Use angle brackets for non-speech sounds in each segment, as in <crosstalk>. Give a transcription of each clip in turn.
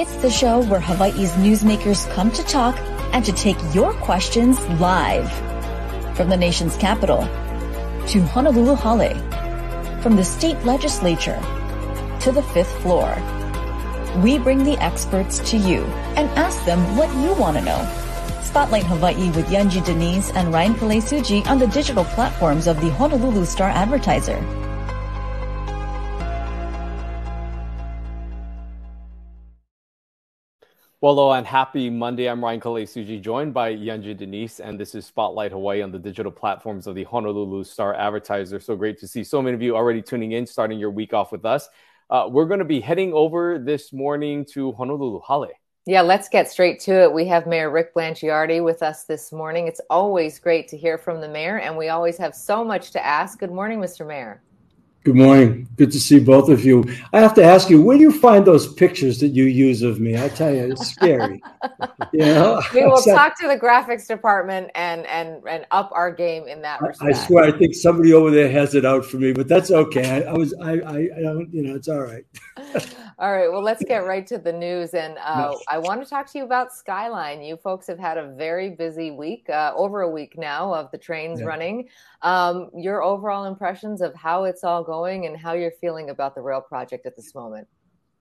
It's the show where Hawaii's newsmakers come to talk and to take your questions live. From the nation's capital to Honolulu Hale, from the state legislature to the fifth floor. We bring the experts to you and ask them what you want to know. Spotlight Hawaii with Yunji de Nies and Ryan Kalei Tsuji on the digital platforms of the Honolulu Star Advertiser. Well, hello and happy Monday. I'm Ryan Kalei Tsuji, joined by Yunji de Nies, and this is Spotlight Hawaii on the digital platforms of the Honolulu Star Advertiser. So great to see so many of you already tuning in, starting your week off with us. Uh, we're going to be heading over this morning to Honolulu Hale. Yeah, let's get straight to it. We have Mayor Rick Blangiardi with us this morning. It's always great to hear from the mayor, and we always have so much to ask. Good morning, Mr. Mayor. Good morning. Good to see both of you. I have to ask you, where do you find those pictures that you use of me? I tell you, it's scary. <laughs> you know? We will <laughs> talk to the graphics department and and and up our game in that respect. I swear, I think somebody over there has it out for me, but that's okay. I, I was, I, I, I don't, you know, it's all right. <laughs> all right. Well, let's get right to the news, and uh, I want to talk to you about Skyline. You folks have had a very busy week, uh, over a week now, of the trains yeah. running. Um, your overall impressions of how it's all going and how you're feeling about the rail project at this moment.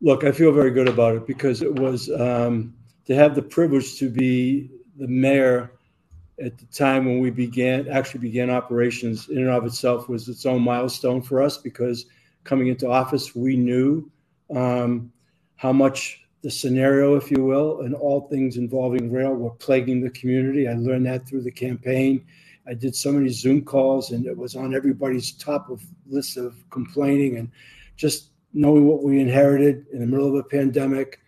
Look, I feel very good about it because it was um, to have the privilege to be the mayor at the time when we began actually began operations in and of itself was its own milestone for us because coming into office we knew um, how much the scenario, if you will, and all things involving rail were plaguing the community. I learned that through the campaign I did so many Zoom calls, and it was on everybody's top of list of complaining and just knowing what we inherited in the middle of a pandemic,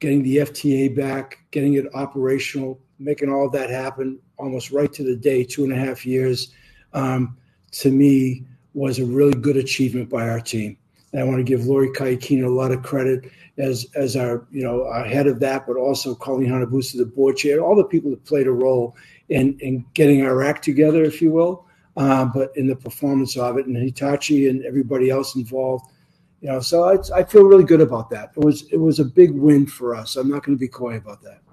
getting the FTA back, getting it operational, making all of that happen almost right to the day, two and a half years, um, to me was a really good achievement by our team. And I want to give Lori Kahikina a lot of credit as as our you know our head of that, but also Colleen Hanabusa, the board chair, all the people that played a role in, in getting our act together, if you will, uh, but in the performance of it, and Hitachi and everybody else involved. You know, so I, I feel really good about that. It was it was a big win for us. I'm not going to be coy about that.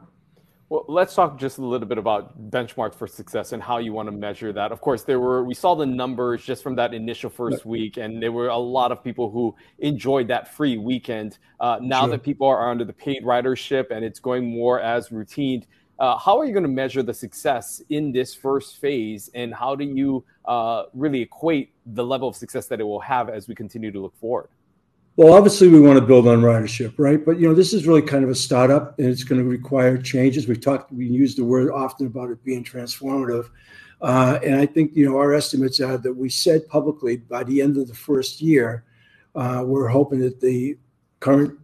Well, let's talk just a little bit about benchmarks for success and how you want to measure that. Of course, there were we saw the numbers just from that initial first week, and there were a lot of people who enjoyed that free weekend. Uh, now sure. that people are under the paid ridership and it's going more as routine, uh, how are you going to measure the success in this first phase, and how do you uh, really equate the level of success that it will have as we continue to look forward? Well, obviously, we want to build on ridership, right? But you know, this is really kind of a startup, and it's going to require changes. We've talked, we use the word often about it being transformative, uh, and I think you know our estimates are that we said publicly by the end of the first year, uh, we're hoping that the current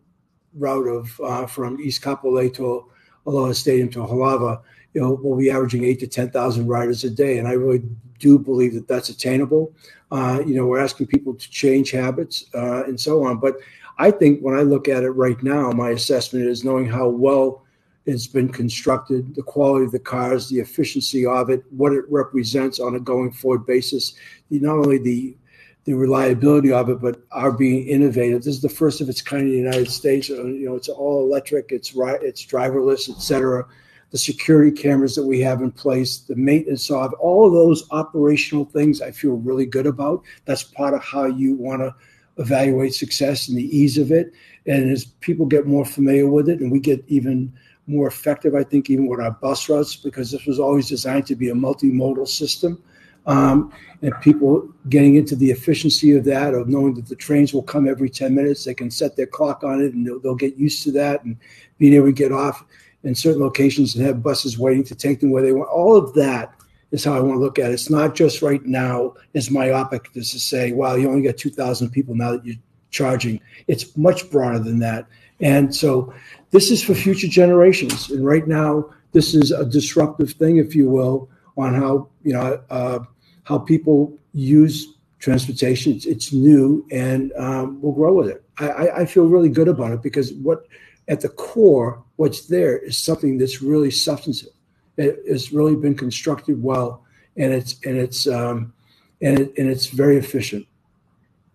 route of uh, from East Kapolei to Aloha Stadium to Halawa, you know, we'll be averaging eight to 10,000 riders a day. And I really do believe that that's attainable. Uh, you know, we're asking people to change habits uh, and so on. But I think when I look at it right now, my assessment is knowing how well it's been constructed, the quality of the cars, the efficiency of it, what it represents on a going forward basis. Not only the the reliability of it, but are being innovative. This is the first of its kind in the United States. Uh, you know, it's all electric, it's right, it's driverless, et cetera. The security cameras that we have in place, the maintenance of all of those operational things, I feel really good about. That's part of how you want to evaluate success and the ease of it. And as people get more familiar with it, and we get even more effective, I think, even with our bus routes, because this was always designed to be a multimodal system um, and people getting into the efficiency of that, of knowing that the trains will come every 10 minutes. They can set their clock on it and they'll, they'll get used to that and being able to get off in certain locations and have buses waiting to take them where they want. All of that is how I want to look at it. It's not just right now as myopic as to say, wow, you only got 2,000 people now that you're charging. It's much broader than that. And so this is for future generations. And right now, this is a disruptive thing, if you will, on how, you know, uh, how people use transportation. It's, it's new, and um, we'll grow with it. I, I feel really good about it because what at the core, what's there is something that's really substantive. It has really been constructed well, and it's and it's um, and it, and it's very efficient.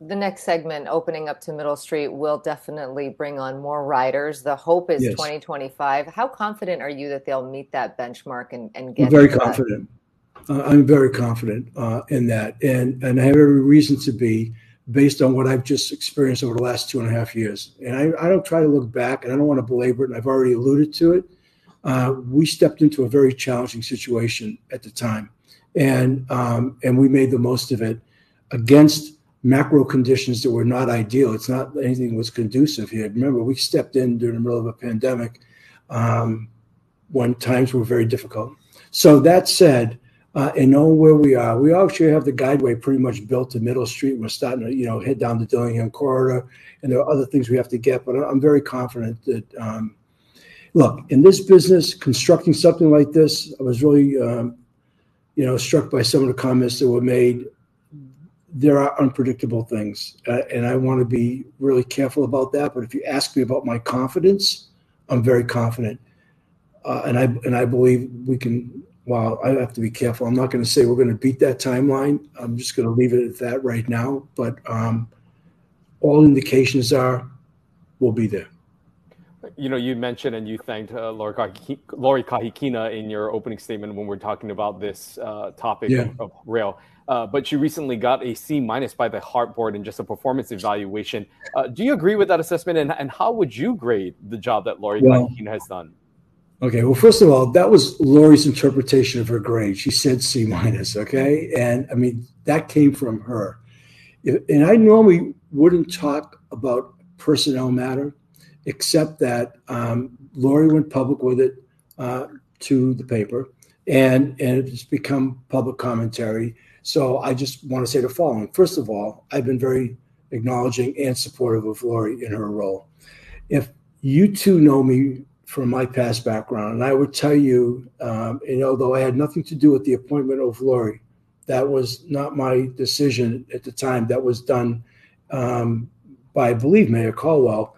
the next segment opening up to Middle Street will definitely bring on more riders. The hope is yes. 2025. How confident are you that they'll meet that benchmark and, and get? I'm very confident. Uh, I'm very confident uh, in that, and and I have every reason to be based on what I've just experienced over the last two and a half years. And I, I don't try to look back, and I don't want to belabor it. And I've already alluded to it. Uh, we stepped into a very challenging situation at the time, and um, and we made the most of it against macro conditions that were not ideal. It's not anything was conducive here. Remember, we stepped in during the middle of a pandemic um, when times were very difficult. So that said, uh, and knowing where we are, we actually have the guideway pretty much built to Middle Street. We're starting to, you know, head down the Dillingham corridor, and there are other things we have to get. But I'm very confident that, um, look, in this business, constructing something like this, I was really, um, you know, struck by some of the comments that were made there are unpredictable things, uh, and I want to be really careful about that. But if you ask me about my confidence, I'm very confident, uh, and I and I believe we can. Well, I have to be careful. I'm not going to say we're going to beat that timeline. I'm just going to leave it at that right now. But um, all indications are we'll be there. You know, you mentioned and you thanked uh, Lori, Kahikina in your opening statement when we're talking about this uh, topic yeah. of, of rail. Uh, but she recently got a C minus by the HART board in just a performance evaluation. Uh, do you agree with that assessment, and, and how would you grade the job that Lori well, has done? Okay, well, first of all, that was Lori's interpretation of her grade. She said C minus, okay, and I mean that came from her. And I normally wouldn't talk about personnel matter, except that um, Lori went public with it uh, to the paper, and and it's become public commentary so I just want to say the following. First of all, I've been very acknowledging and supportive of Lori in her role. If you two know me from my past background, and I would tell you, um, and although I had nothing to do with the appointment of Lori, that was not my decision at the time. That was done um, by, I believe, Mayor Caldwell.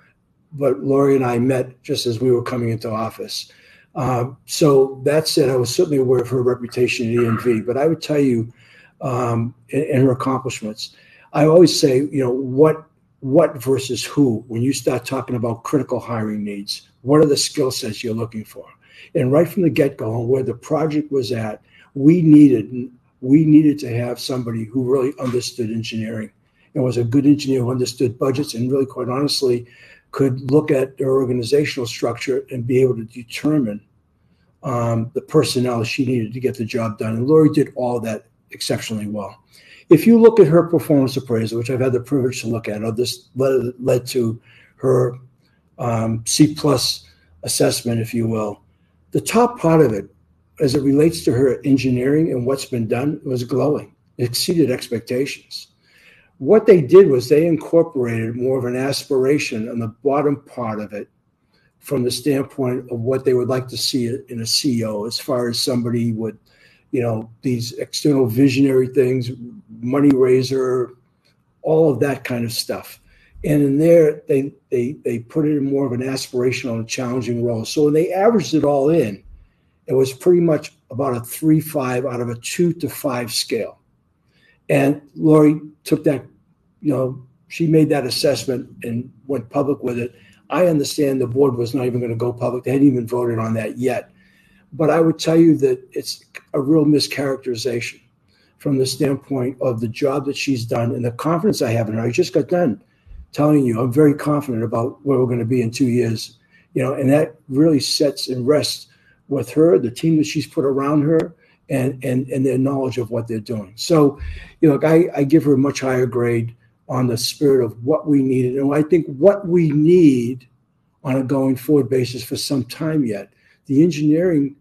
But Lori and I met just as we were coming into office. Um, so that said, I was certainly aware of her reputation at ENV. But I would tell you, um, and, and her accomplishments. I always say, you know, what what versus who when you start talking about critical hiring needs. What are the skill sets you're looking for? And right from the get go, where the project was at, we needed we needed to have somebody who really understood engineering and was a good engineer who understood budgets and really, quite honestly, could look at their organizational structure and be able to determine um, the personnel she needed to get the job done. And Lori did all that exceptionally well. If you look at her performance appraisal, which I've had the privilege to look at, or this led, led to her um, C plus assessment, if you will, the top part of it, as it relates to her engineering and what's been done, was glowing. It exceeded expectations. What they did was they incorporated more of an aspiration on the bottom part of it from the standpoint of what they would like to see in a CEO, as far as somebody would – you know these external visionary things money raiser all of that kind of stuff and in there they they they put it in more of an aspirational and challenging role. So when they averaged it all in it was pretty much about a three five out of a two to five scale. And lori took that you know she made that assessment and went public with it. I understand the board was not even going to go public. They hadn't even voted on that yet. But I would tell you that it's a real mischaracterization from the standpoint of the job that she's done and the confidence I have in her. I just got done telling you I'm very confident about where we're going to be in two years. You know, and that really sets and rests with her, the team that she's put around her, and and and their knowledge of what they're doing. So, you know, I, I give her a much higher grade on the spirit of what we needed. And I think what we need on a going forward basis for some time yet, the engineering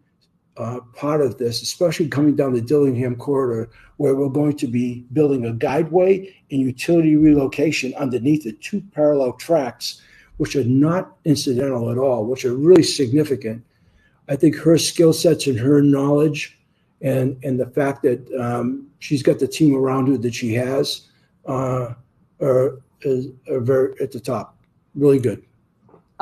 uh, part of this, especially coming down the Dillingham corridor, where we're going to be building a guideway and utility relocation underneath the two parallel tracks, which are not incidental at all, which are really significant. I think her skill sets and her knowledge, and and the fact that um, she's got the team around her that she has, uh, are, are very at the top. Really good.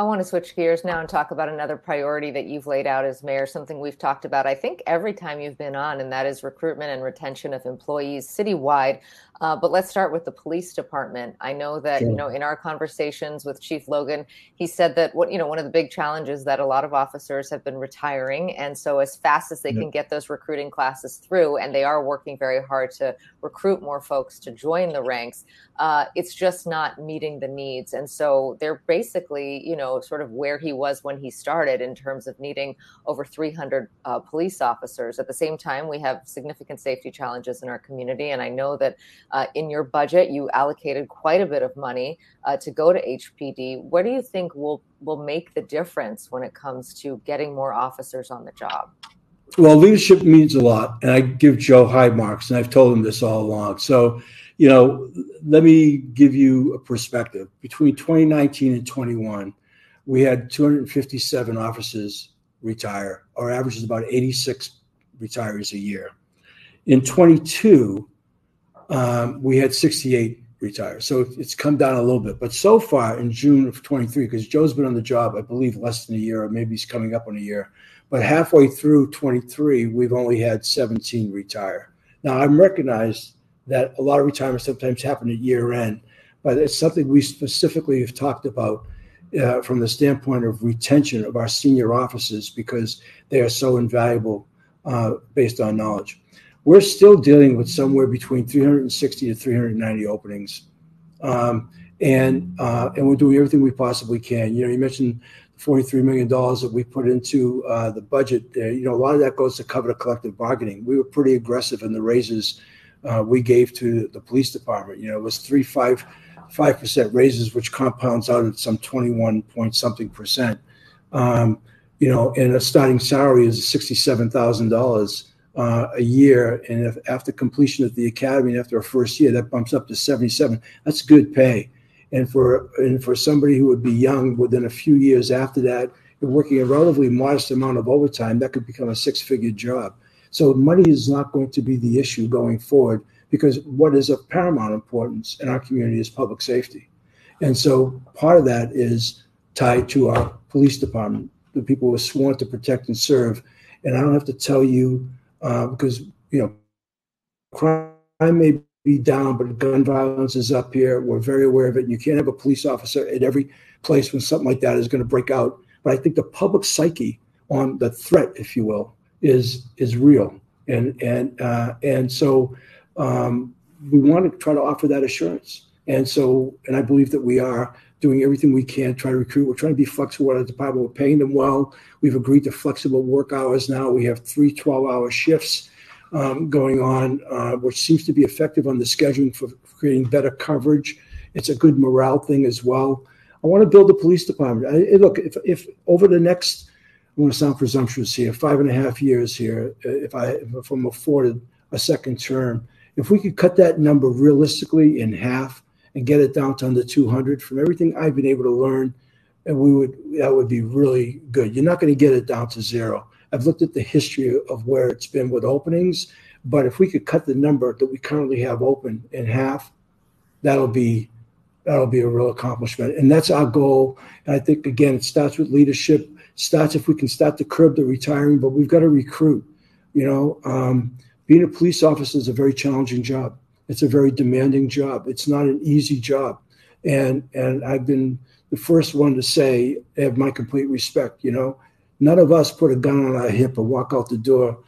I want to switch gears now and talk about another priority that you've laid out as mayor, something we've talked about, I think, every time you've been on, and that is recruitment and retention of employees citywide. Uh, but let's start with the police department. I know that sure. you know in our conversations with Chief Logan, he said that what you know one of the big challenges that a lot of officers have been retiring, and so as fast as they can get those recruiting classes through, and they are working very hard to recruit more folks to join the ranks, uh, it's just not meeting the needs, and so they're basically you know sort of where he was when he started in terms of needing over 300 uh, police officers. At the same time, we have significant safety challenges in our community, and I know that uh, in your budget, you allocated quite a bit of money uh, to go to HPD. What do you think will will make the difference when it comes to getting more officers on the job? Well, leadership means a lot, and I give Joe high marks, and I've told him this all along. So, you know, let me give you a perspective. Between 2019 and 21, we had 257 officers retire. Our average is about 86 retirees a year. In 22, um, we had 68 retire. So it's come down a little bit. But so far in June of 23, because Joe's been on the job, I believe, less than a year, or maybe he's coming up on a year. But halfway through 23, we've only had 17 retire. Now, I'm recognized that a lot of retirements sometimes happen at year end, but it's something we specifically have talked about uh, from the standpoint of retention of our senior officers because they are so invaluable uh, based on knowledge we're still dealing with somewhere between 360 to 390 openings. Um, and uh, and we're doing everything we possibly can. You know, you mentioned $43 million that we put into uh, the budget. Uh, you know, a lot of that goes to cover the collective bargaining. We were pretty aggressive in the raises uh, we gave to the police department. You know, it was three, five, five percent raises, which compounds out at some 21 point something percent. Um, you know, and a starting salary is $67,000 uh, a year, and if after completion of the academy and after a first year, that bumps up to 77. That's good pay, and for and for somebody who would be young, within a few years after that, working a relatively modest amount of overtime, that could become a six-figure job. So money is not going to be the issue going forward because what is of paramount importance in our community is public safety, and so part of that is tied to our police department, the people who are sworn to protect and serve. And I don't have to tell you uh, because you know crime may be down, but gun violence is up here. We're very aware of it. And you can't have a police officer at every place when something like that is going to break out. But I think the public psyche on the threat, if you will, is is real, and and uh, and so um, we want to try to offer that assurance. And so, and I believe that we are doing everything we can, try to recruit. We're trying to be flexible with the department. We're paying them well. We've agreed to flexible work hours now. We have three 12 hour shifts um, going on, uh, which seems to be effective on the scheduling for creating better coverage. It's a good morale thing as well. I want to build a police department. I, look, if, if over the next, I want to sound presumptuous here, five and a half years here, uh, if, I, if I'm afforded a second term, if we could cut that number realistically in half, and get it down to under 200 from everything I've been able to learn. And we would, that would be really good. You're not going to get it down to zero. I've looked at the history of where it's been with openings, but if we could cut the number that we currently have open in half, that'll be that'll be a real accomplishment. And that's our goal. And I think again, it starts with leadership. Starts if we can start to curb the retiring, but we've got to recruit. You know, um, being a police officer is a very challenging job. It's a very demanding job. It's not an easy job. And and I've been the first one to say, have my complete respect, you know. None of us put a gun on our hip and walk out the door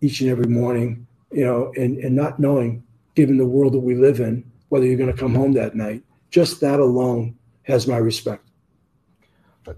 each and every morning, you know, and, and not knowing, given the world that we live in, whether you're going to come home that night. Just that alone has my respect.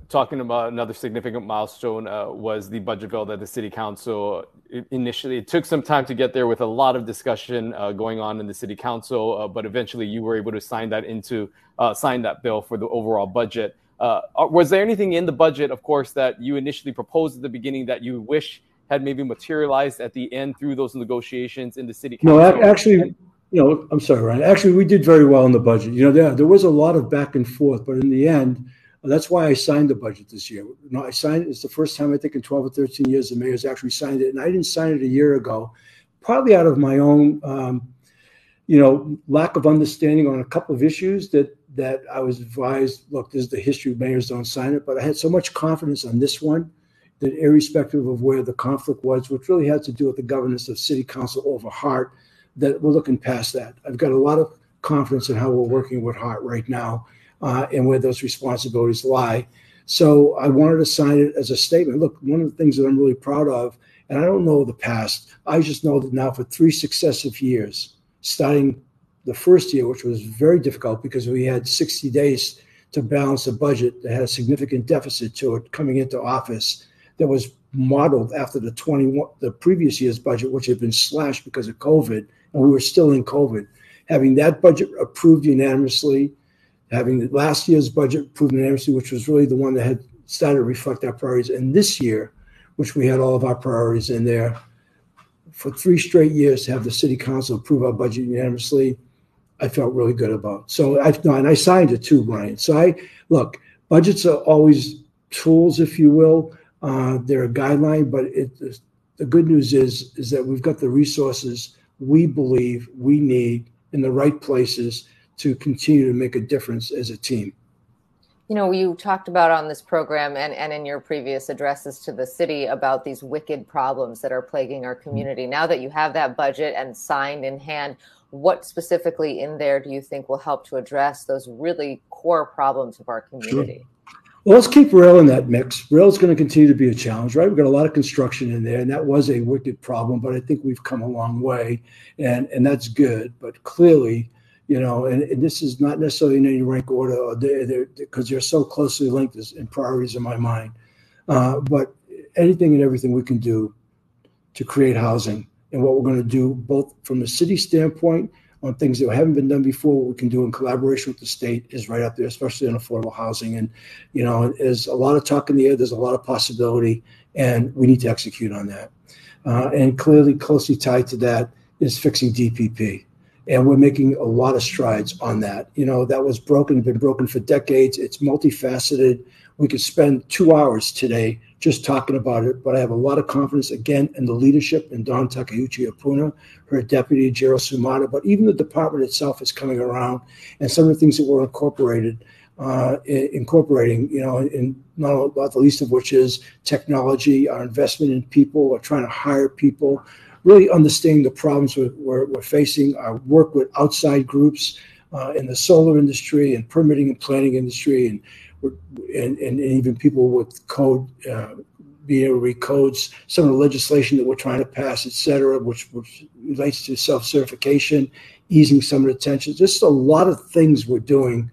Talking about another significant milestone uh, was the budget bill that the city council initially it took some time to get there with a lot of discussion uh, going on in the city council, uh, but eventually you were able to sign that into uh, sign that bill for the overall budget. Uh, was there anything in the budget, of course, that you initially proposed at the beginning that you wish had maybe materialized at the end through those negotiations in the city council? No, actually. You know, I'm sorry, Ryan. Actually, we did very well in the budget. You know, there there was a lot of back and forth, but in the end, that's why I signed the budget this year. No, I signed it. It's the first time I think in 12 or 13 years the mayor's actually signed it, and I didn't sign it a year ago, partly out of my own um, you know, lack of understanding on a couple of issues that that I was advised. Look, this is the history. Of mayors don't sign it, but I had so much confidence on this one that, irrespective of where the conflict was, which really had to do with the governance of City Council over HART, that we're looking past that. I've got a lot of confidence in how we're working with HART right now uh, and where those responsibilities lie. So I wanted to sign it as a statement. Look, one of the things that I'm really proud of, and I don't know the past, I just know that now for three successive years, starting the first year, which was very difficult because we had 60 days to balance a budget that had a significant deficit to it coming into office that was modeled after the 21 the previous year's budget, which had been slashed because of COVID, and we were still in COVID. Having that budget approved unanimously, having last year's budget approved unanimously, which was really the one that had started to reflect our priorities, and this year, which we had all of our priorities in there, for three straight years to have the city council approve our budget unanimously, I felt really good about. So I no, and I signed it too, Brian. So I look, budgets are always tools, if you will. Uh, they're a guideline, but it, the good news is is that we've got the resources we believe we need in the right places to continue to make a difference as a team. You know, you talked about on this program and, and in your previous addresses to the city about these wicked problems that are plaguing our community. Mm-hmm. Now that you have that budget and signed in hand, what specifically in there do you think will help to address those really core problems of our community? Sure. Well, let's keep rail in that mix. Rail is going to continue to be a challenge, right? We've got a lot of construction in there, and that was a wicked problem, but I think we've come a long way, and and that's good. But clearly, you know, and, and this is not necessarily in any rank order, because they're, they're, so closely linked as, in priorities in my mind. Uh, but anything and everything we can do to create housing, and what we're going to do, both from the city standpoint on things that haven't been done before, what we can do in collaboration with the state is right up there, especially in affordable housing. And, you know, there's a lot of talk in the air, there's a lot of possibility, and we need to execute on that. Uh, and clearly, closely tied to that is fixing DPP. And we're making a lot of strides on that. You know, that was broken, been broken for decades. It's multifaceted. We could spend two hours today just talking about it, but I have a lot of confidence again in the leadership in Dawn Takeuchi Apuna, her deputy Gerald Sumata, but even the department itself is coming around, and some of the things that were incorporated, uh, incorporating, you know, in not, not the least of which is technology, our investment in people, or trying to hire people, really understanding the problems we're, we're, we're facing, our work with outside groups uh, in the solar industry and permitting and planning industry, and and, and, even people with code, uh, being able to read codes, some of the legislation that we're trying to pass, et cetera, which, which relates to self certification, easing some of the tensions. Just a lot of things we're doing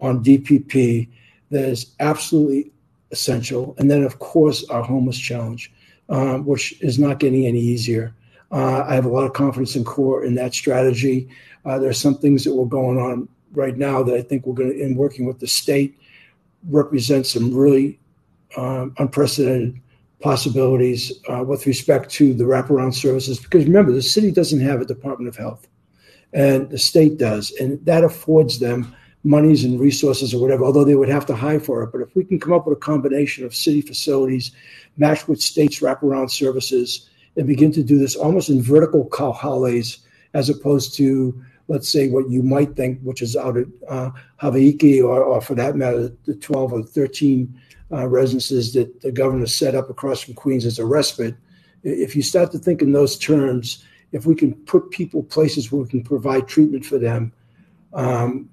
on DPP that is absolutely essential. And then, of course, our homeless challenge, um, which is not getting any easier. Uh, I have a lot of confidence in core in that strategy. Uh, there are some things that we're going on right now that I think we're going to, in working with the state, represent some really um, unprecedented possibilities uh, with respect to the wraparound services. Because remember, the city doesn't have a Department of Health, and the state does, and that affords them monies and resources or whatever, although they would have to hire for it. But if we can come up with a combination of city facilities matched with states' wraparound services and begin to do this almost in vertical kauhales as opposed to let's say what you might think, which is out at uh, Hawaii, or, or, for that matter, the 12 or 13 uh, residences that the governor set up across from Queens as a respite. If you start to think in those terms, if we can put people places where we can provide treatment for them, um,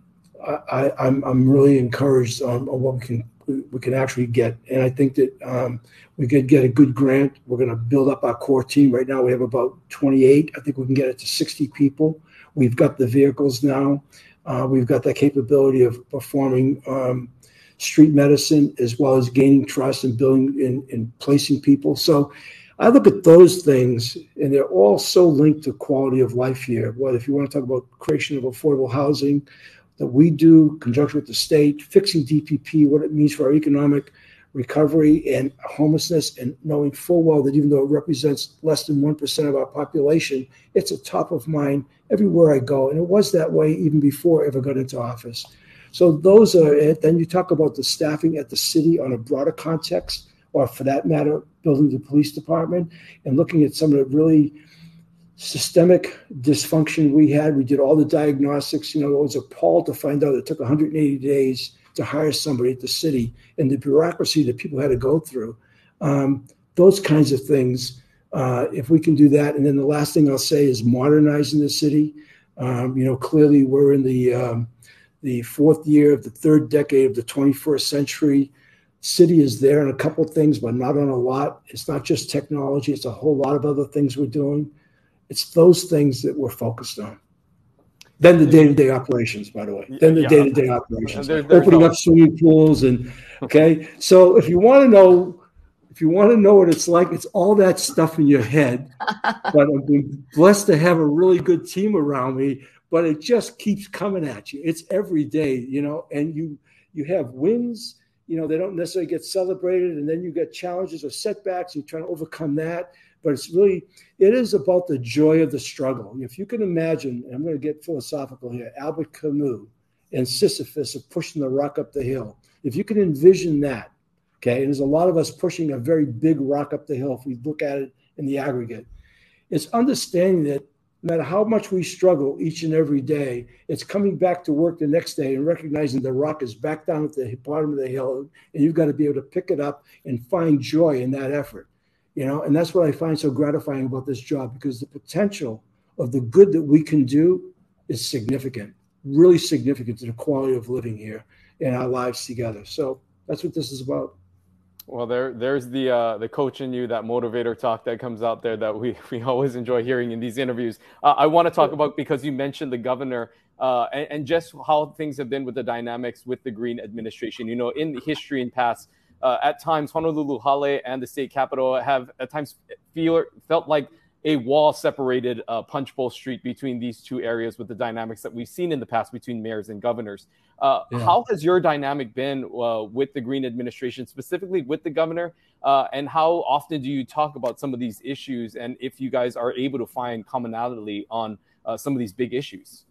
I, am really encouraged on, on, what we can we can actually get. And I think that um, we could get a good grant. We're going to build up our core team. Right now, we have about 28. I think we can get it to 60 people. We've got the vehicles now. Uh, we've got the capability of performing um, street medicine as well as gaining trust and building and, and placing people. So I look at those things, and they're all so linked to quality of life here. Whether if you want to talk about creation of affordable housing that we do, conjunction with the state, fixing DPP, what it means for our economic recovery and homelessness, and knowing full well that even though it represents less than 1% of our population, it's a top of mind everywhere I go. And it was that way even before I ever got into office. So those are it. Then you talk about the staffing at the city on a broader context, or for that matter, building the police department and looking at some of the really systemic dysfunction we had. We did all the diagnostics. You know, it was appalled to find out it took 180 days to hire somebody at the city and the bureaucracy that people had to go through. Um, those kinds of things. Uh, if we can do that, and then the last thing I'll say is modernizing the city. Um, you know, clearly we're in the um, the fourth year of the third decade of the 21st century. City is there in a couple things, but not on a lot. It's not just technology; it's a whole lot of other things we're doing. It's those things that we're focused on. Then the day-to-day operations, by the way. Then the day-to-day operations, there, opening no... up swimming pools, and okay. so if you want to know, if you want to know what it's like, it's all that stuff in your head. <laughs> but I've been blessed to have a really good team around me. But it just keeps coming at you. It's every day, you know, and you you have wins. You know, they don't necessarily get celebrated, and then you get challenges or setbacks. You're trying to overcome that but it's really it is about the joy of the struggle. If you can imagine, I'm going to get philosophical here, Albert Camus and Sisyphus of pushing the rock up the hill. If you can envision that, okay, and there's a lot of us pushing a very big rock up the hill if we look at it in the aggregate. It's understanding that no matter how much we struggle each and every day, it's coming back to work the next day and recognizing the rock is back down at the bottom of the hill, and you've got to be able to pick it up and find joy in that effort you know and that's what i find so gratifying about this job because the potential of the good that we can do is significant really significant to the quality of living here and our lives together. So that's what this is about. Well there there's the uh, the coach in you that motivator talk that comes out there that we <laughs> we always enjoy hearing in these interviews. Uh, i want to talk about because you mentioned the governor uh, and, and, just how things have been with the dynamics with the green administration. You know in history and past uh, at times Honolulu Hale and the state capitol have at times feel felt like a wall separated uh, Punchbowl Street between these two areas with the dynamics that we've seen in the past between mayors and governors. Uh, yeah. How has your dynamic been uh, with the Green administration, specifically with the governor? Uh, and how often do you talk about some of these issues? And if you guys are able to find commonality on uh, some of these big issues?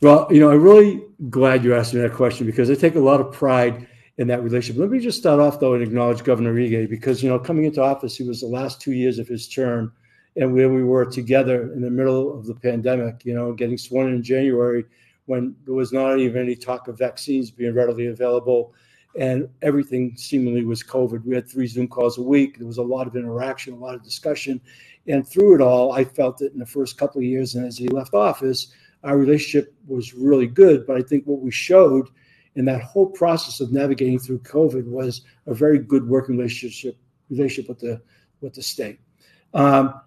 Well, you know, I'm really glad you asked me that question because I take a lot of pride in that relationship. Let me just start off though and acknowledge Governor Ige because you know coming into office, he was the last two years of his term, and where we were together in the middle of the pandemic, you know, getting sworn in, in January when there was not even any talk of vaccines being readily available, and everything seemingly was COVID. We had three Zoom calls a week. There was a lot of interaction, a lot of discussion, and through it all, I felt that in the first couple of years, and as he left office, our relationship was really good. But I think what we showed and that whole process of navigating through COVID was a very good working relationship relationship with the with the state. Um,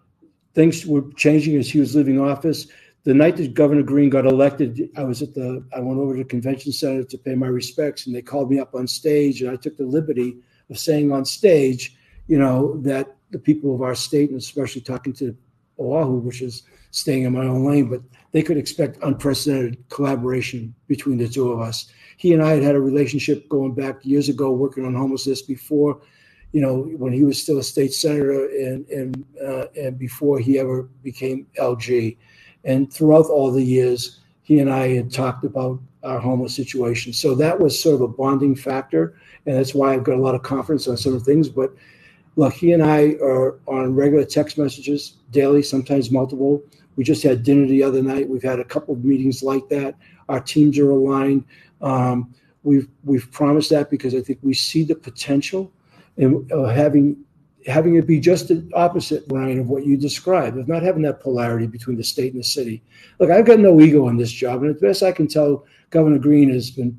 things were changing as he was leaving office. The night that Governor Green got elected, I was at the I went over to the convention center to pay my respects, and they called me up on stage, and I took the liberty of saying on stage, you know, that the people of our state, and especially talking to Oahu, which is staying in my own lane, but they could expect unprecedented collaboration between the two of us. He and I had had a relationship going back years ago, working on homelessness before, you know, when he was still a state senator and and uh, and before he ever became LG. And throughout all the years, he and I had talked about our homeless situation. So that was sort of a bonding factor, and that's why I've got a lot of confidence on of things. But look, he and I are on regular text messages daily, sometimes multiple. We just had dinner the other night. We've had a couple of meetings like that. Our teams are aligned. Um, we've we've promised that because I think we see the potential in uh, having having it be just the opposite, Ryan, of what you described, of not having that polarity between the state and the city. Look, I've got no ego in this job, and as best I can tell, Governor Green has been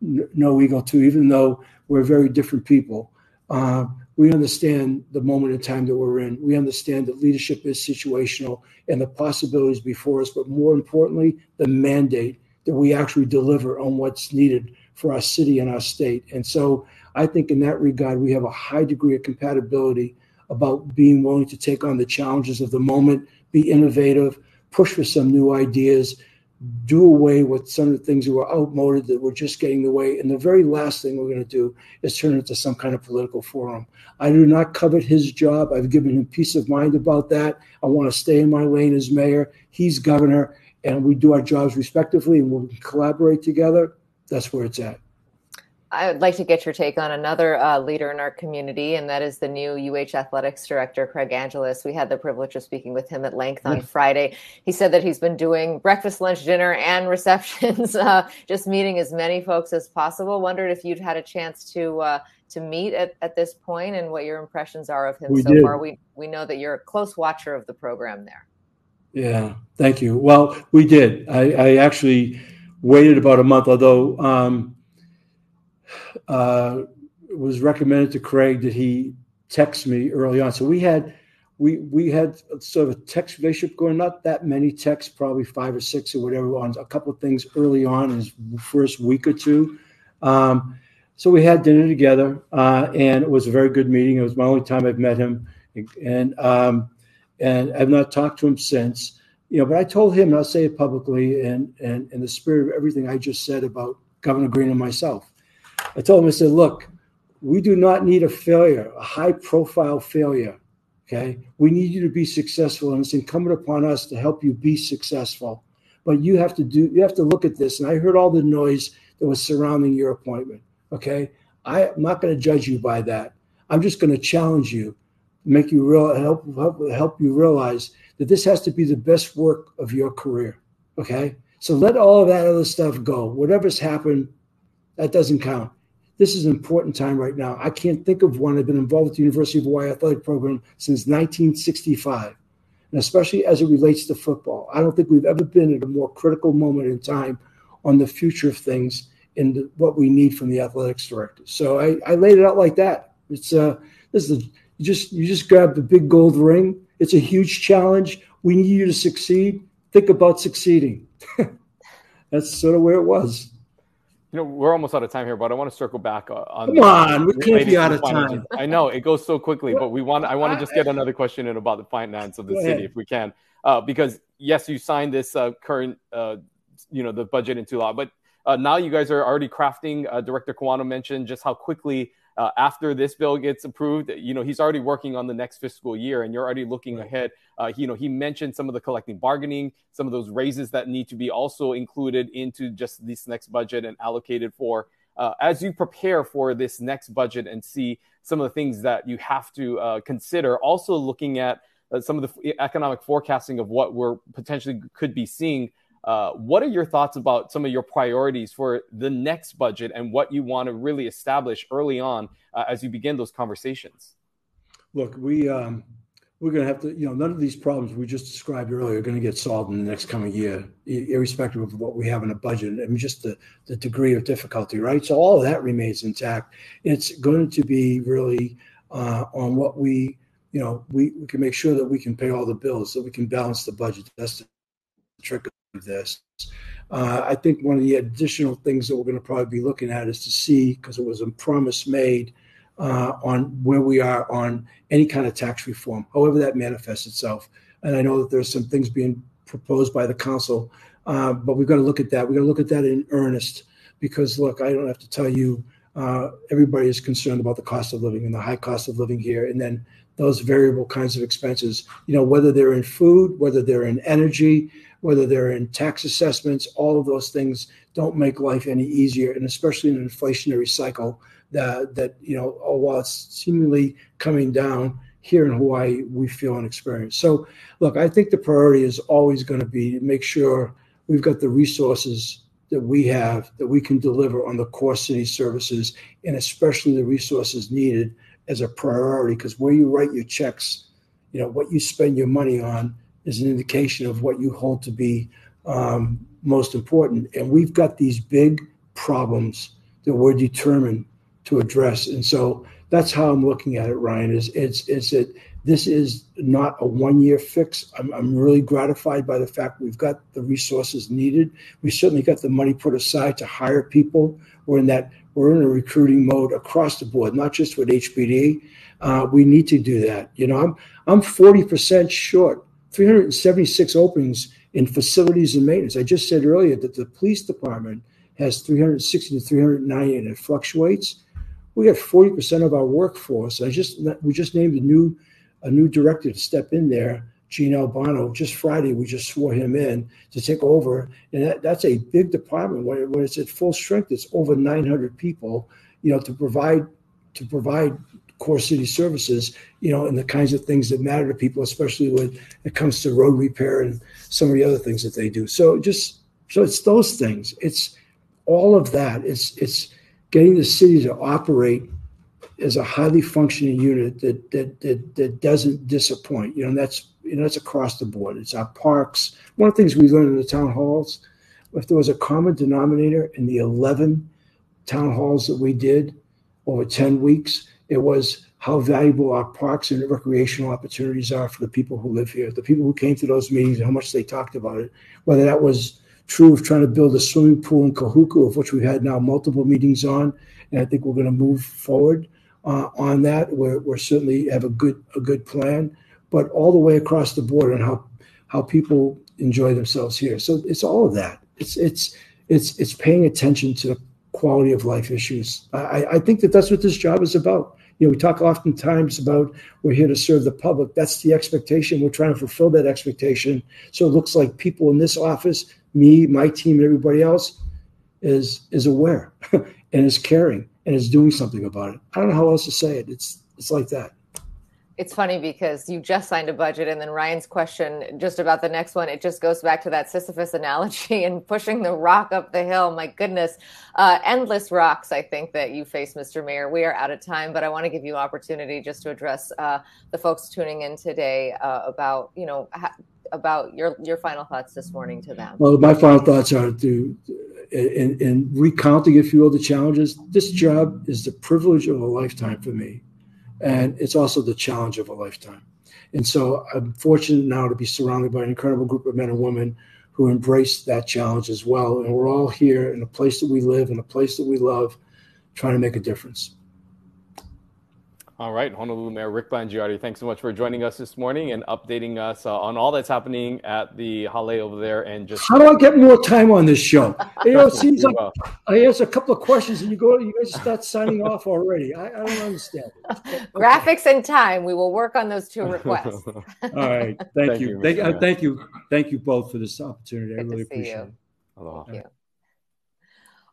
no ego too, even though we're very different people. Uh, we understand the moment in time that we're in. We understand that leadership is situational and the possibilities before us, but more importantly, the mandate that we actually deliver on what's needed for our city and our state. And so I think in that regard, we have a high degree of compatibility about being willing to take on the challenges of the moment, be innovative, push for some new ideas, do away with some of the things that were outmoded that were just getting in the way. And the very last thing we're going to do is turn it into some kind of political forum. I do not covet his job. I've given him peace of mind about that. I want to stay in my lane as mayor. He's governor, and we do our jobs respectively and we'll collaborate together. That's where it's at. I would like to get your take on another uh, leader in our community, and that is the new UH Athletics Director, Craig Angeles. We had the privilege of speaking with him at length on Friday. He said that he's been doing breakfast, lunch, dinner, and receptions, <laughs> uh, just meeting as many folks as possible. Wondered if you'd had a chance to uh, to meet at, at this point and what your impressions are of him we so did. far. We we know that you're a close watcher of the program there. Yeah, thank you. Well, we did. I, I actually waited about a month, although. Um, uh, was recommended to Craig that he text me early on. So we had we we had sort of a text relationship going, not that many texts, probably five or six or whatever, on a couple of things early on in his first week or two. Um, so we had dinner together, uh, and it was a very good meeting. It was my only time I've met him, and um, and I've not talked to him since. You know, but I told him, and I'll say it publicly, and and in the spirit of everything I just said about Governor Green and myself. I told him, I said, look, we do not need a failure, a high profile failure. Okay. We need you to be successful, and it's incumbent upon us to help you be successful. But you have to do, you have to look at this. And I heard all the noise that was surrounding your appointment. Okay. I, am not going to judge you by that. I'm just going to challenge you, make you real, help, help, help you realize that this has to be the best work of your career. Okay. So let all of that other stuff go. Whatever's happened, that doesn't count. This is an important time right now. I can't think of one. I've been involved with the University of Hawaii athletic program since 1965, and especially as it relates to football. I don't think we've ever been at a more critical moment in time on the future of things and what we need from the athletics director. So I, I laid it out like that. It's uh, this is a, you just you just grab the big gold ring. It's a huge challenge. We need you to succeed. Think about succeeding. <laughs> That's sort of where it was. You know, we're almost out of time here, but I want to circle back uh, on. Come on, we can't be out of time. I know it goes so quickly, but we want. I want to just get another question in about the finance of the Go city, ahead. if we can, uh, because yes, you signed this uh, current, uh, you know, the budget into law, but uh, now you guys are already crafting. Uh, Director Kawano mentioned just how quickly uh, after this bill gets approved, you know, he's already working on the next fiscal year and you're already looking right. ahead. Uh, you know, he mentioned some of the collective bargaining, some of those raises that need to be also included into just this next budget and allocated for. Uh, as you prepare for this next budget and see some of the things that you have to uh, consider, also looking at uh, some of the economic forecasting of what we're potentially could be seeing uh, what are your thoughts about some of your priorities for the next budget and what you want to really establish early on uh, as you begin those conversations? Look, we um, we're going to have to, you know, none of these problems we just described earlier are going to get solved in the next coming year, irrespective of what we have in a budget. I mean, just the, the degree of difficulty, right? So all of that remains intact. It's going to be really uh, on what we, you know, we, we can make sure that we can pay all the bills, so we can balance the budget. That's the trick this. Uh, I think one of the additional things that we're going to probably be looking at is to see, because it was a promise made uh, on where we are on any kind of tax reform, however that manifests itself. And I know that there's some things being proposed by the council, uh, but we've got to look at that. We've got to look at that in earnest because, look, I don't have to tell you, uh, everybody is concerned about the cost of living and the high cost of living here. And then those variable kinds of expenses, you know, whether they're in food, whether they're in energy, whether they're in tax assessments, all of those things don't make life any easier, and especially in an inflationary cycle that that you know, oh, while it's seemingly coming down here in Hawaii, we feel and experience. So, look, I think the priority is always going to be to make sure we've got the resources that we have that we can deliver on the core city services, and especially the resources needed as a priority. Because where you write your checks, you know what you spend your money on is an indication of what you hold to be um, most important. And we've got these big problems that we're determined to address. And so that's how I'm looking at it, Ryan. Is it's it's this is not a one year fix. I'm, I'm really gratified by the fact we've got the resources needed. We certainly got the money put aside to hire people. We're in that we're in a recruiting mode across the board, not just with HPD. Uh, we need to do that. You know, I'm I'm 40% short 376 openings in facilities and maintenance. I just said earlier that the police department has 360 to 390 and it fluctuates. We got 40% of our workforce. I just we just named a new a new director to step in there Gene Albano. Just Friday, we just swore him in to take over, and that, that's a big department. When, when it's at full strength, it's over 900 people. You know, to provide to provide core city services, you know, and the kinds of things that matter to people, especially when it comes to road repair and some of the other things that they do. So just so it's those things. It's all of that. It's it's getting the city to operate as a highly functioning unit that that that, that doesn't disappoint. You know, that's you know that's across the board. It's our parks. One of the things we learned in the town halls, if there was a common denominator in the eleven town halls that we did over ten weeks, it was how valuable our parks and recreational opportunities are for the people who live here, the people who came to those meetings, how much they talked about it. Whether that was true of trying to build a swimming pool in Kahuku, of which we've had now multiple meetings on, and I think we're going to move forward uh, on that. We're, we're certainly have a good a good plan, but all the way across the board on how how people enjoy themselves here. So it's all of that. It's it's it's it's paying attention to the quality of life issues. I, I think that that's what this job is about. You know, we talk oftentimes about we're here to serve the public. That's the expectation. We're trying to fulfill that expectation. So it looks like people in this office, me, my team, and everybody else, is is aware <laughs> and is caring and is doing something about it. I don't know how else to say it. It's it's like that. It's funny because you just signed a budget, and then Ryan's question just about the next one, it just goes back to that Sisyphus analogy <laughs> and pushing the rock up the hill. My goodness, uh, endless rocks, I think, that you face, Mr. Mayor. We are out of time, but I want to give you opportunity just to address uh, the folks tuning in today uh, about, you know, ha- about your your final thoughts this morning to them. Well, my final thoughts are to in, in recounting, if you will, the challenges. This job is the privilege of a lifetime for me and it's also the challenge of a lifetime. And so I'm fortunate now to be surrounded by an incredible group of men and women who embrace that challenge as well. And we're all here in a place that we live, in a place that we love, trying to make a difference. All right, Honolulu Mayor Rick Blangiardi, thanks so much for joining us this morning and updating us uh, on all that's happening at the Hale over there. And just how do I get more time on this show? You <laughs> it seems like well. I ask a couple of questions and you go, you guys start signing off already. I, I don't understand. Okay. <laughs> Graphics and time. We will work on those two <laughs> requests. all right, thank, thank you, you thank, uh, thank, you, thank you both for this opportunity. Good I really appreciate you. it. Aloha. Thank you.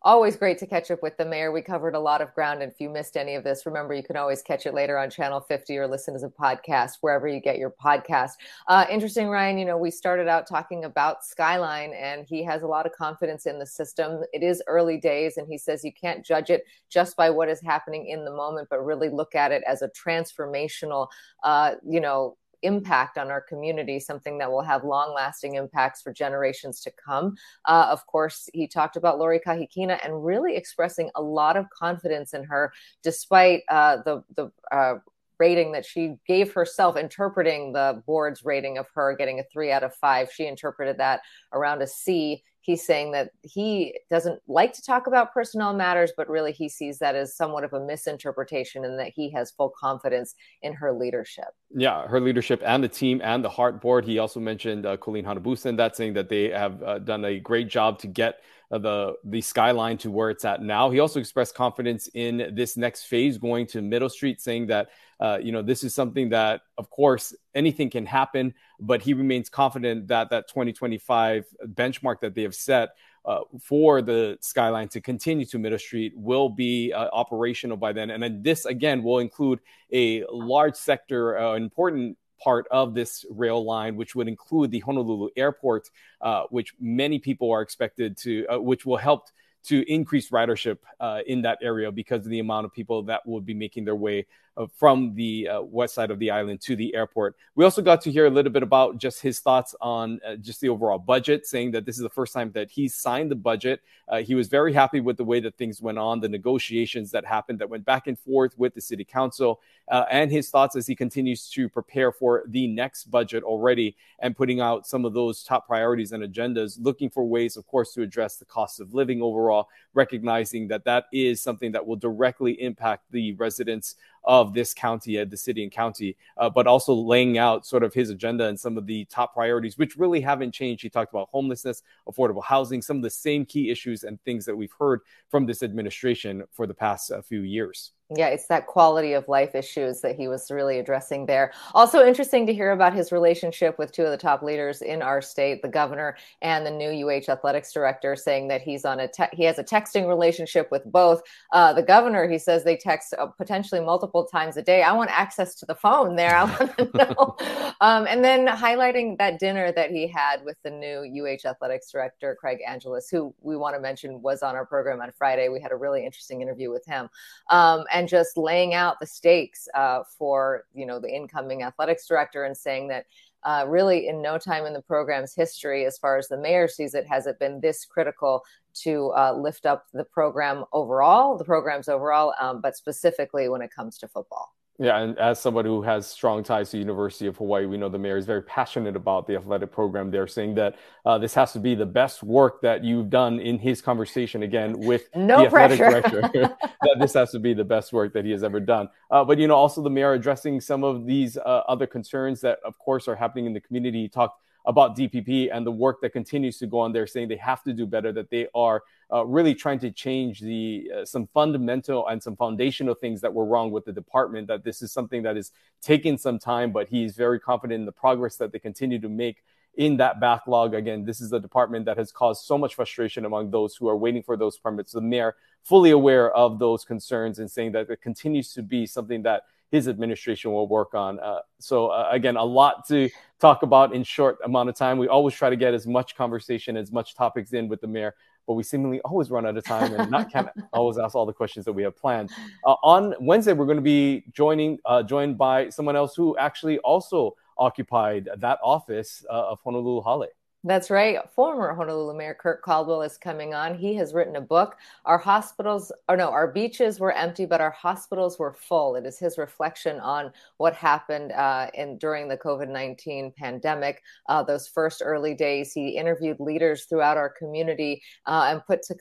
Always great to catch up with the mayor. We covered a lot of ground. And if you missed any of this, remember you can always catch it later on Channel 50 or listen as a podcast wherever you get your podcast. Uh, interesting, Ryan. You know, we started out talking about Skyline, and he has a lot of confidence in the system. It is early days, and he says you can't judge it just by what is happening in the moment, but really look at it as a transformational, uh, you know, impact on our community, something that will have long lasting impacts for generations to come. Uh, of course, he talked about Lori Kahikina and really expressing a lot of confidence in her, despite uh, the, the, uh, rating that she gave herself, interpreting the board's rating of her getting a three out of five. She interpreted that around a C he's saying that he doesn't like to talk about personnel matters, but really he sees that as somewhat of a misinterpretation and that he has full confidence in her leadership. Yeah, her leadership and the team and the HART Board. He also mentioned uh, Colleen Hanabusa that saying that they have uh, done a great job to get the the skyline to where it's at now. He also expressed confidence in this next phase going to Middle Street, saying that uh, you know this is something that, of course, anything can happen, but he remains confident that that 2025 benchmark that they have set uh, for the skyline to continue to Middle Street will be uh, operational by then. And then this again will include a large sector, uh, important part of this rail line, which would include the Honolulu airport, uh, which many people are expected to, uh, which will help to increase ridership uh, in that area because of the amount of people that would be making their way uh, from the uh, west side of the island to the airport. We also got to hear a little bit about just his thoughts on uh, just the overall budget, saying that this is the first time that he signed the budget. He was very happy with the way that things went on, the negotiations that happened that went back and forth with the city council, uh, and his thoughts as he continues to prepare for the next budget already and putting out some of those top priorities and agendas, looking for ways, of course, to address the cost of living overall, recognizing that that is something that will directly impact the residents of this county, uh, the city and county, uh, but also laying out sort of his agenda and some of the top priorities, which really haven't changed. He talked about homelessness, affordable housing, some of the same key issues and things that we've heard from this administration for the past uh, few years. Yeah, it's that quality of life issues that he was really addressing there. Also, interesting to hear about his relationship with two of the top leaders in our state, the governor and the new UH athletics director, saying that he's on a te- he has a texting relationship with both. Uh, the governor, he says they text uh, potentially multiple times a day. I want access to the phone there. I want to <laughs> know. um, and then highlighting that dinner that he had with the new UH athletics director, Craig Angeles, who we want to mention was on our program on Friday. We had a really interesting interview with him. Um, and just laying out the stakes uh, for you know the incoming athletics director and saying that uh, really in no time in the program's history, as far as the mayor sees it, has it been this critical to uh, lift up the program overall, the programs overall, um, but specifically when it comes to football. Yeah, and as somebody who has strong ties to University of Hawaii, we know the mayor is very passionate about the athletic program. They're saying that uh, this has to be the best work that you've done in his conversation again with no the athletic director. <laughs> <laughs> that this has to be the best work that he has ever done. Uh, but you know, also the mayor addressing some of these uh, other concerns that, of course, are happening in the community. He talked about DPP and the work that continues to go on there, saying they have to do better, that they are uh, really trying to change the uh, some fundamental and some foundational things that were wrong with the department. That this is something that is taking some time, but he's very confident in the progress that they continue to make in that backlog. Again, this is a department that has caused so much frustration among those who are waiting for those permits. The mayor fully aware of those concerns and saying that it continues to be something that his administration will work on. Uh, so uh, again, a lot to talk about in short amount of time. We always try to get as much conversation, as much topics in with the mayor, but we seemingly always run out of time and not can <laughs> always ask all the questions that we have planned. Uh, on Wednesday, we're going to be joining uh, joined by someone else who actually also occupied that office uh, of Honolulu Hale. That's right. Former Honolulu Mayor Kirk Caldwell is coming on. He has written a book. Our hospitals, or no, our beaches were empty, but our hospitals were full. It is his reflection on what happened uh, in during the COVID nineteen pandemic. Uh, those first early days, he interviewed leaders throughout our community uh, and put to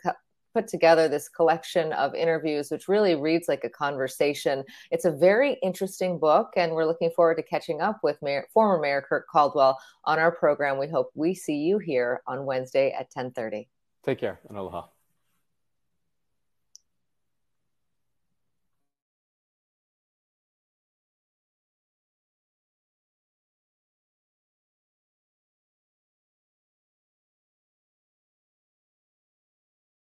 put together this collection of interviews, which really reads like a conversation. It's a very interesting book, and we're looking forward to catching up with Mayor, former Mayor Kirk Caldwell on our program. We hope we see you here on Wednesday at 1030. Take care and aloha.